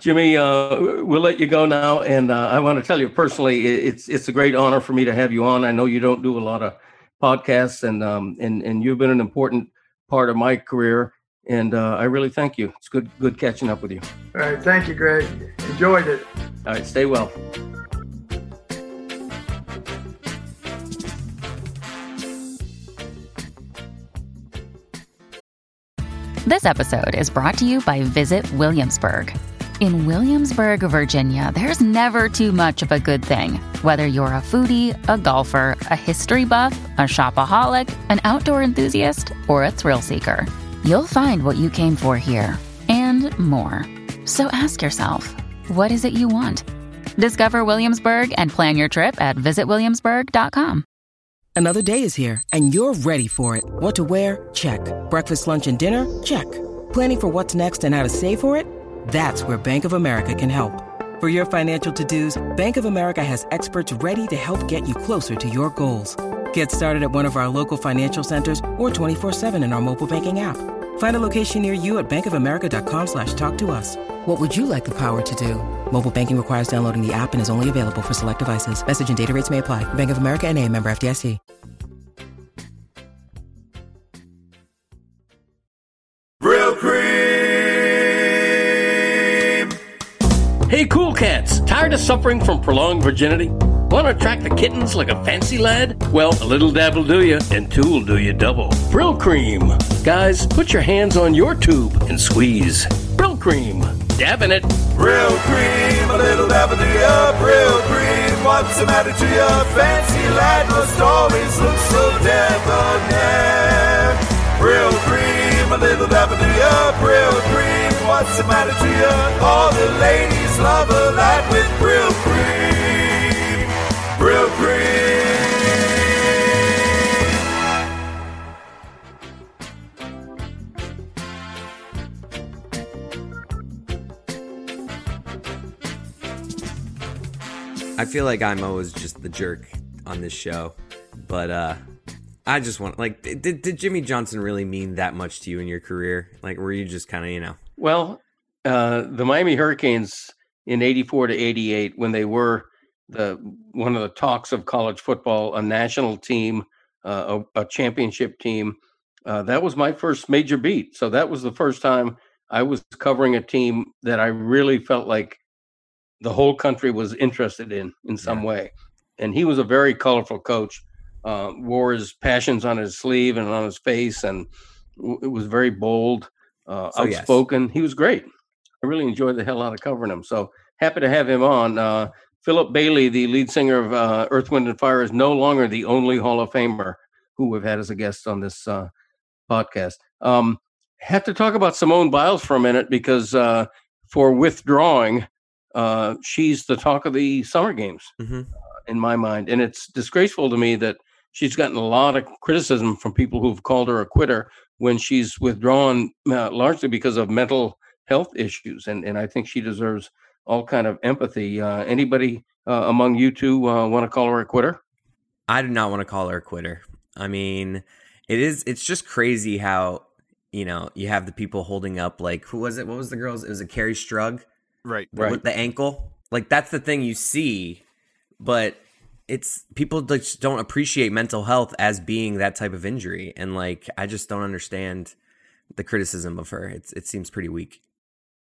Jimmy, uh, we'll let you go now, and uh, I want to tell you personally, it's it's a great honor for me to have you on. I know you don't do a lot of podcasts, and um, and and you've been an important part of my career, and uh, I really thank you. It's good good catching up with you. All right, thank you, Greg. Enjoyed it. All right, stay well. This episode is brought to you by Visit Williamsburg. In Williamsburg, Virginia, there's never too much of a good thing. Whether you're a foodie, a golfer, a history buff, a shopaholic, an outdoor enthusiast, or a thrill seeker, you'll find what you came for here and more. So ask yourself, what is it you want? Discover Williamsburg and plan your trip at visitwilliamsburg.com. Another day is here, and you're ready for it. What to wear? Check. Breakfast, lunch, and dinner? Check. Planning for what's next and how to save for it? That's where Bank of America can help. For your financial to dos, Bank of America has experts ready to help get you closer to your goals. Get started at one of our local financial centers or 24-7 in our mobile banking app. Find a location near you at bankofamerica.com slash talk to us. What would you like the power to do? Mobile banking requires downloading the app and is only available for select devices. Message and data rates may apply. Bank of America and a member FDIC. Brylcreem! Hey, cool cats! Tired of suffering from prolonged virginity? Want to attract the kittens like a fancy lad? Well, a little dab will do you, and two will do you double. Brylcreem! Guys, put your hands on your tube and squeeze. Brylcreem! Dabbing it! Brill Cream, a little dab will do ya. Brill Cream, what's the matter to ya? Fancy lad must always look so debonair. Brill Cream, a little dab will do ya. Brill Cream, what's the matter to ya? All the ladies love a lad with Brill Cream. Brylcreem. I feel like I'm always just the jerk on this show, but uh I just want like did did Jimmy Johnson really mean that much to you in your career? Like were you just kind of, you know? Well, uh the Miami Hurricanes in 84 to 88 when they were the one of the talks of college football, a national team, uh, a, a, championship team. Uh, that was my first major beat. So that was the first time I was covering a team that I really felt like the whole country was interested in in some yeah. way. And he was a very colorful coach. Uh, wore his passions on his sleeve and on his face, and it was very bold, uh, oh, outspoken. Yes. He was great. I really enjoyed the hell out of covering him. So happy to have him on. Uh, Philip Bailey, the lead singer of uh, Earth, Wind, and Fire, is no longer the only Hall of Famer who we've had as a guest on this uh, podcast. Um, have to talk about Simone Biles for a minute because uh, for withdrawing, uh, she's the talk of the summer games mm-hmm. in my mind, and it's disgraceful to me that she's gotten a lot of criticism from people who've called her a quitter when she's withdrawn uh, largely because of mental health issues, and and I think she deserves all kind of empathy. Uh, anybody uh, among you two uh, want to call her a quitter? I do not want to call her a quitter. I mean, it is. It's just crazy how you know you have the people holding up like who was it? What was the girls? It was a Kerri Strug, right? Right. With the ankle. Like that's the thing you see, but it's people just don't appreciate mental health as being that type of injury, and like I just don't understand the criticism of her. It's it seems pretty weak.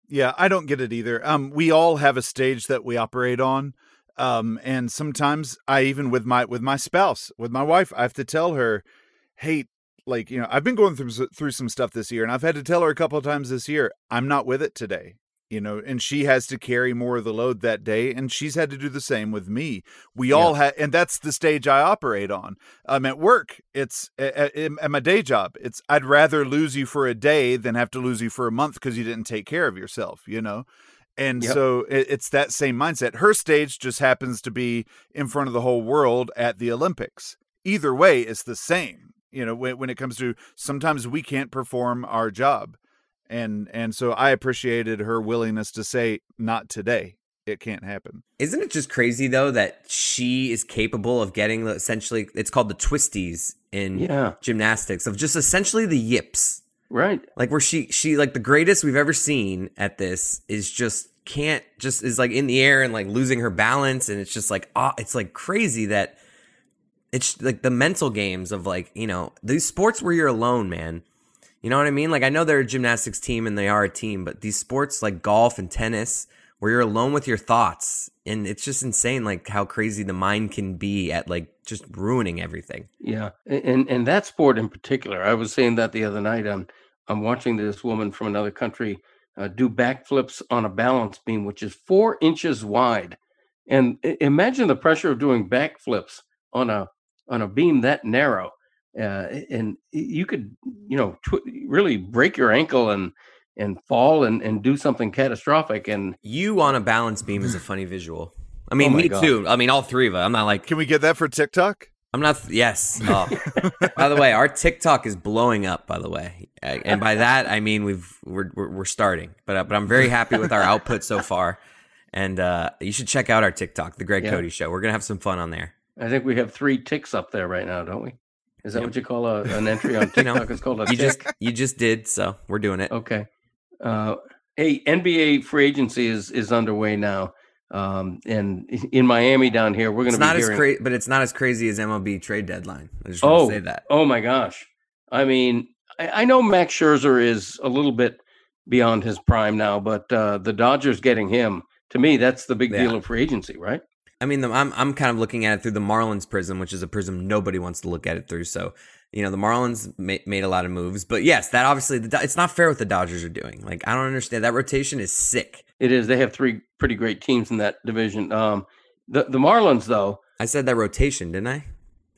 Yeah, I don't get it either. Um, we all have a stage that we operate on. Um, and sometimes I even with my with my spouse, with my wife, I have to tell her, "Hey, like you know, I've been going through through some stuff this year, and I've had to tell her a couple of times this year, I'm not with it today you know, and she has to carry more of the load that day, and she's had to do the same with me. We yeah. all have, and that's the stage I operate on. Um, at work, it's at, at, my day job. It's I'd rather lose you for a day than have to lose you for a month because you didn't take care of yourself. You know. And yep. so it, it's that same mindset. Her stage just happens to be in front of the whole world at the Olympics. Either way, it's the same. You know, when, when it comes to sometimes we can't perform our job and and so I appreciated her willingness to say not today. It can't happen. Isn't it just crazy though that she is capable of getting essentially it's called the twisties in yeah. gymnastics of just essentially the yips. Right. Like where she she like the greatest we've ever seen at this is just can't just is like in the air and like losing her balance and it's just like oh, it's like crazy that it's like the mental games of like, you know, these sports where you're alone, man you know what I mean? Like I know they're a gymnastics team and they are a team, but these sports like golf and tennis where you're alone with your thoughts and it's just insane like how crazy the mind can be at like just ruining everything. Yeah. And and that sport in particular. I was saying that the other night I'm I'm watching this woman from another country uh, do backflips on a balance beam which is 4 inches wide. And imagine the pressure of doing backflips on a on a beam that narrow uh, and you could you know tw- really break your ankle and and fall and, and do something catastrophic and you on a balance beam is a funny visual. I mean oh me God. too. I mean all three of us. I'm not like can we get that for tiktok? I'm not yes. Oh. by the way our tiktok is blowing up by the way. And by that i mean we've we're we're, we're starting. But uh, but i'm very happy with our output so far. And uh, you should check out our tiktok the greg yeah. cody show. We're gonna have some fun on there. I think we have three ticks up there right now don't we is that yep. what you call a, an entry on TikTok? you know, it's called a you tick? just you just did, so we're doing it. Okay. Uh, hey, NBA free agency is is underway now, um, and in Miami down here, we're going to be not hearing... as crazy, but it's not as crazy as MLB trade deadline. I just want oh, to say that. Oh my gosh! I mean, I, I know Max Scherzer is a little bit beyond his prime now, but uh, the Dodgers getting him to me, that's the big yeah. deal of free agency, right? I mean, the, I'm I'm kind of looking at it through the Marlins prism, which is a prism nobody wants to look at it through. So, you know, the Marlins ma- made a lot of moves, but yes, that obviously the, it's not fair what the Dodgers are doing. Like, I don't understand that rotation is sick. It is. They have three pretty great teams in that division. Um, the the Marlins, though, I said that rotation, didn't I?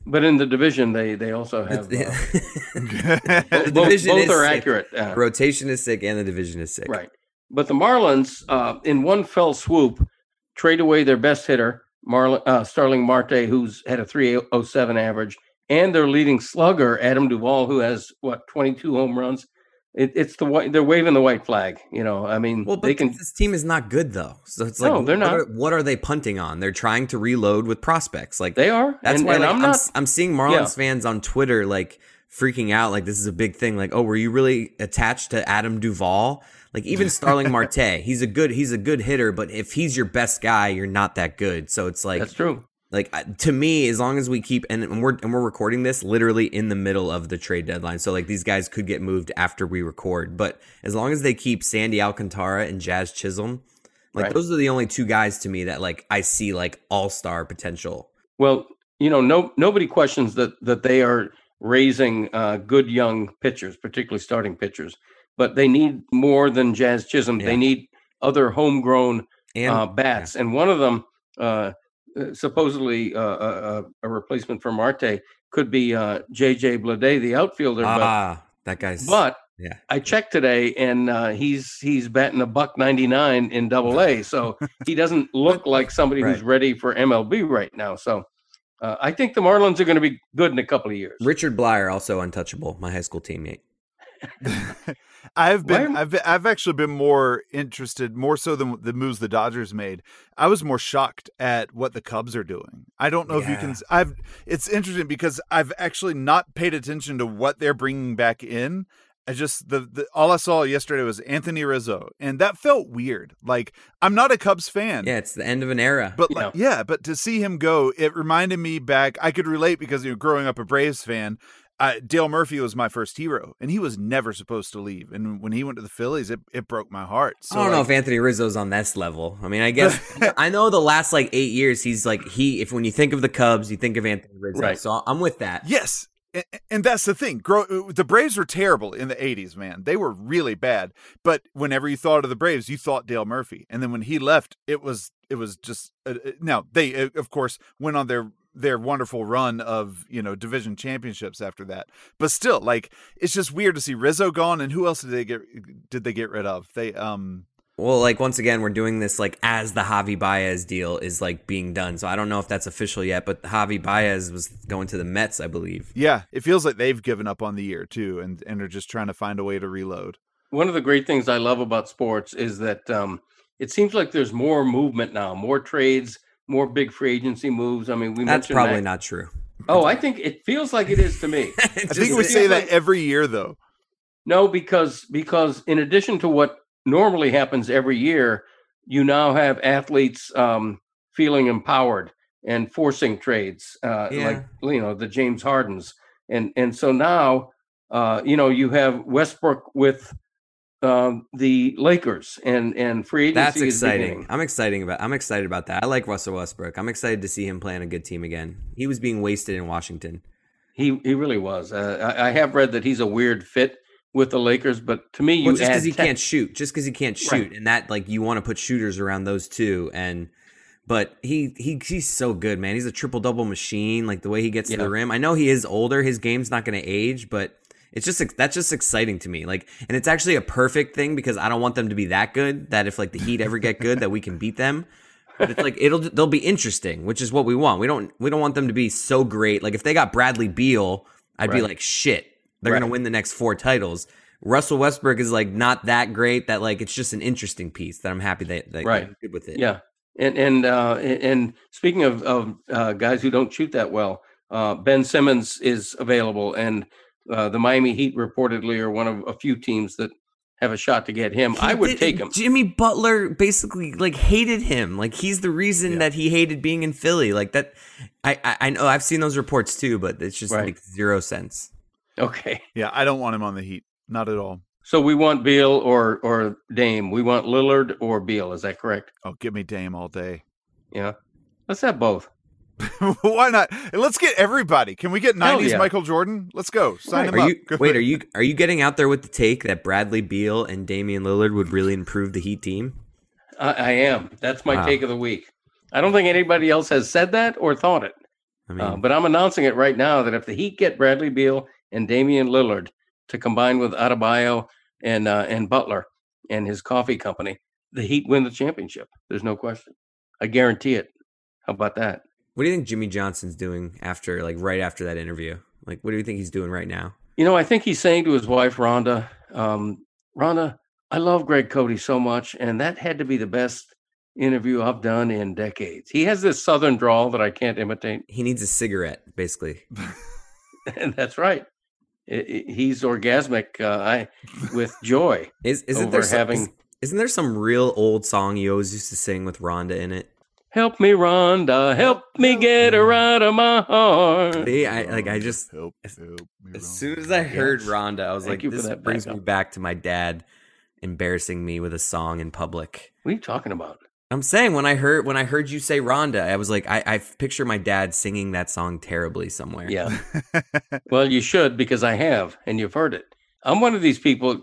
But in the division, they they also have uh, the division both, both are sick. accurate. Uh, rotation is sick, and the division is sick. Right. But the Marlins, uh, in one fell swoop, trade away their best hitter Marlon, uh, Starling Marte, who's had a 307 average, and their leading slugger, Adam Duvall, who has what 22 home runs. It, it's the white. They're waving the white flag. You know, I mean, well, they can. This team is not good though, so it's like, no, they're not. What are, what are, they punting on? They're trying to reload with prospects. Like they are. That's and, why and like, I'm, not, I'm, I'm seeing Marlins yeah. fans on Twitter like freaking out. Like this is a big thing. Like, oh, were you really attached to Adam Duvall? Like even Starling Marte, he's a good he's a good hitter, but if he's your best guy, you're not that good. So it's like That's true. Like to me, as long as we keep and we're and we're recording this literally in the middle of the trade deadline, so like these guys could get moved after we record. But as long as they keep Sandy Alcantara and Jazz Chisholm, like right. those are the only two guys to me that like I see like all star potential. Well, you know, no nobody questions that that they are raising uh, good young pitchers, particularly starting pitchers but they need more than Jazz Chisholm. Yeah. They need other homegrown and, uh, bats, yeah. and one of them, uh, uh supposedly uh, uh, a replacement for Marte, could be JJ Bleday, the outfielder. Ah, but, that guy's. But yeah, I checked today, and he's he's batting a buck ninety nine in Double A, so he doesn't look like somebody right. who's ready for MLB right now. So. Uh, I think the Marlins are going to be good in a couple of years. Richard Blyer, also untouchable, my high school teammate. I've been, I've, I've actually been more interested, more so than the moves the Dodgers made. I was more shocked at what the Cubs are doing. I don't know yeah. if you can. I've. It's interesting because I've actually not paid attention to what they're bringing back in. I just the, the all I saw yesterday was Anthony Rizzo, and that felt weird. Like I'm not a Cubs fan. Yeah, it's the end of an era. But like, yeah, but to see him go, it reminded me back. I could relate because you know, growing up a Braves fan, I, Dale Murphy was my first hero, and he was never supposed to leave. And when he went to the Phillies, it, it broke my heart. So I don't know if Anthony Rizzo's on this level. I mean, I guess I know the last like eight years, he's like he. If when you think of the Cubs, you think of Anthony Rizzo. Right. So I'm with that. Yes. And, and that's the thing. Grow, uh, the Braves were terrible in the 80s, man. They were really bad. But whenever you thought of the Braves, you thought Dale Murphy. And then when he left, it was it was just uh, uh, now they uh, of course went on their their wonderful run of, you know, division championships after that. But still, like it's just weird to see Rizzo gone and who else did they get did they get rid of? They um Well, like once again, we're doing this like as the Javi Baez deal is like being done. So I don't know if that's official yet, but Javi Baez was going to the Mets, I believe. yeah, it feels like they've given up on the year too and and are just trying to find a way to reload. One of the great things I love about sports is that um, it seems like there's more movement now, more trades, more big free agency moves. I mean, we That's probably Mac- not true. Oh, I think it feels like it is to me. I think we say that every year though. No, because because in addition to what normally happens every year, you now have athletes um, feeling empowered and forcing trades, uh, Yeah. like you know the James Hardens, and and so now uh, you know you have Westbrook with um, the Lakers, and and free agency. That's exciting. I'm excited about. I'm excited about that. I like Russell Westbrook. I'm excited to see him playing a good team again. He was being wasted in Washington. He he really was. Uh, I, I have read that he's a weird fit with the Lakers, but to me, you Well, just because he tech- can't shoot, just because he can't shoot, Right. and that like you want to put shooters around those two, and but he he he's so good, man. He's a triple double machine. Like the way he gets to the rim. I know he is older. His game's not going to age, but it's just that's just exciting to me. Like, and it's actually a perfect thing because I don't want them to be that good. That if like the Heat ever get good, that we can beat them. But it's like it'll they'll be interesting, which is what we want. We don't we don't want them to be so great. Like if they got Bradley Beal, I'd be like shit. They're gonna win the next four titles. Russell Westbrook is like not that great. That like it's just an interesting piece that I'm happy that, that Right. good with it. Yeah, and and uh, and and speaking of of uh, guys who don't shoot that well, uh, Ben Simmons is available, and uh, the Miami Heat reportedly are one of a few teams that have a shot to get him. He I would did- take him. Jimmy Butler basically like hated him. Like he's the reason that he hated being in Philly. Like that. I, I I know I've seen those reports too, but it's just Right. makes zero sense. Okay, Yeah, I don't want him on the Heat. Not at all. so we want Beal or or Dame. We want Lillard or Beal. Is that correct? Oh, give me Dame all day. Yeah, let's have both. Why not? Let's get everybody. Can we get Hell 90s yeah. Michael Jordan? Let's go. Sign him Are up. you wait? Are you are you getting out there with the take that Bradley Beal and Damian Lillard would really improve the Heat team? I, I am. That's my Wow. take of the week. I don't think anybody else has said that or thought it. I mean, Uh, but I'm announcing it right now that if the Heat get Bradley Beal and Damian Lillard to combine with Adebayo and uh, and Butler and his coffee company, the Heat win the championship. There's no question. I guarantee it. How about that? What do you think Jimmy Johnson's doing after like right after that interview? Like, what do you think he's doing right now? You know, I think he's saying to his wife Rhonda, um, Rhonda, I love Greg Cody so much, and that had to be the best interview I've done in decades. He has this southern drawl that I can't imitate. He needs a cigarette, basically. and that's right. I- I- he's orgasmic uh, I, with joy. Is isn't there some, having- is, isn't there some real old song you always used to sing with Rhonda in it? Help me, Rhonda. Help me get her out of my heart. See, I like I just Help, as- help me, as soon as I heard Yes. Rhonda, I was Thank like, you for this that brings me back to my dad embarrassing me with a song in public. What are you talking about? I'm saying when I heard when I heard you say Rhonda, I was like, I, I picture my dad singing that song terribly somewhere. Yeah. well, you should because I have, and you've heard it. I'm one of these people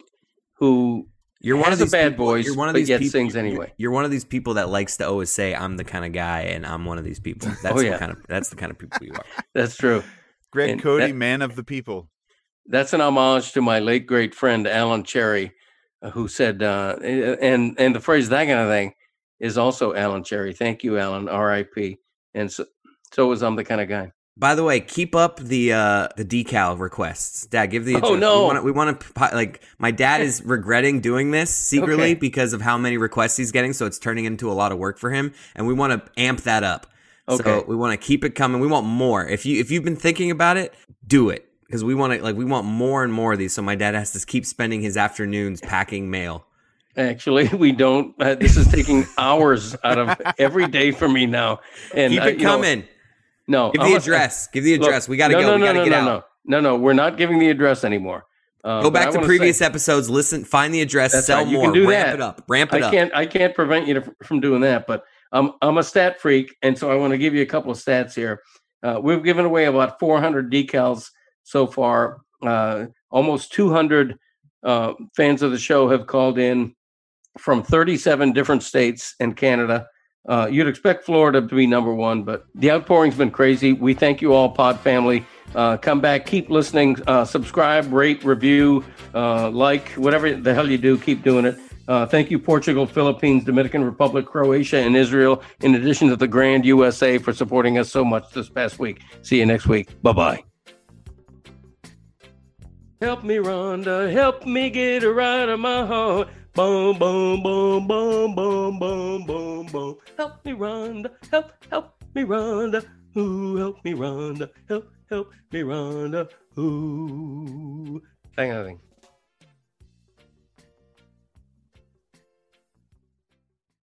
who You're one of has a these bad people, voice, You're one of these yet people, sings you're- anyway. You're one of these people that likes to always say, "I'm the kind of guy," and I'm one of these people. That's Oh, the kind of that's the kind of people you are. that's true. Greg And Cody, that- man of the people. That's an homage to my late great friend Alan Cherry, uh, who said, uh, and and the phrase "that kind of thing" is also Alan Cherry. Thank you, Alan. R.I.P. And so, so was I'm the kind of guy. By the way, keep up the uh the decal requests. Dad, give the Oh, no. we want to, we want to like my dad is regretting doing this secretly Okay. because of how many requests he's getting, so it's turning into a lot of work for him, and we want to amp that up. Okay. So we want to keep it coming. We want more. If you if you've been thinking about it, do it because we want to like we want more and more of these. So my dad has to keep spending his afternoons packing mail. Actually, we don't. Uh, this is taking hours out of every day for me now. And keep uh, it know, coming. No, Give the address. Give the look, address. we got to no, go. No, we got to no, get no, out. No, no, no. We're not giving the address anymore. Uh, Go back to previous say- episodes. Listen, find the address, sell right, you more, can do ramp that. it up, ramp it I up. can't I can't prevent you to, from doing that, but I'm I'm a stat freak, and so I want to give you a couple of stats here. Uh, we've given away about 400 decals so far. Uh, almost 200 uh, fans of the show have called in from 37 different states and Canada. Uh, you'd expect Florida to be number one, but the outpouring's been crazy. We thank you all, Pod family. Uh, come back, keep listening, uh, subscribe, rate, review, uh, like, whatever the hell you do, keep doing it. Uh, thank you, Portugal, Philippines, Dominican Republic, Croatia, and Israel, in addition to the Grand USA for supporting us so much this past week. See you next week. Bye bye. Help me, Rhonda. Help me get her out of my heart. Boom, boom, boom, boom, boom, boom, boom, boom. Help me, Rhonda. Help, help me, Rhonda. Ooh, help me, Rhonda. Help, help me, Rhonda. Ooh. Thank you.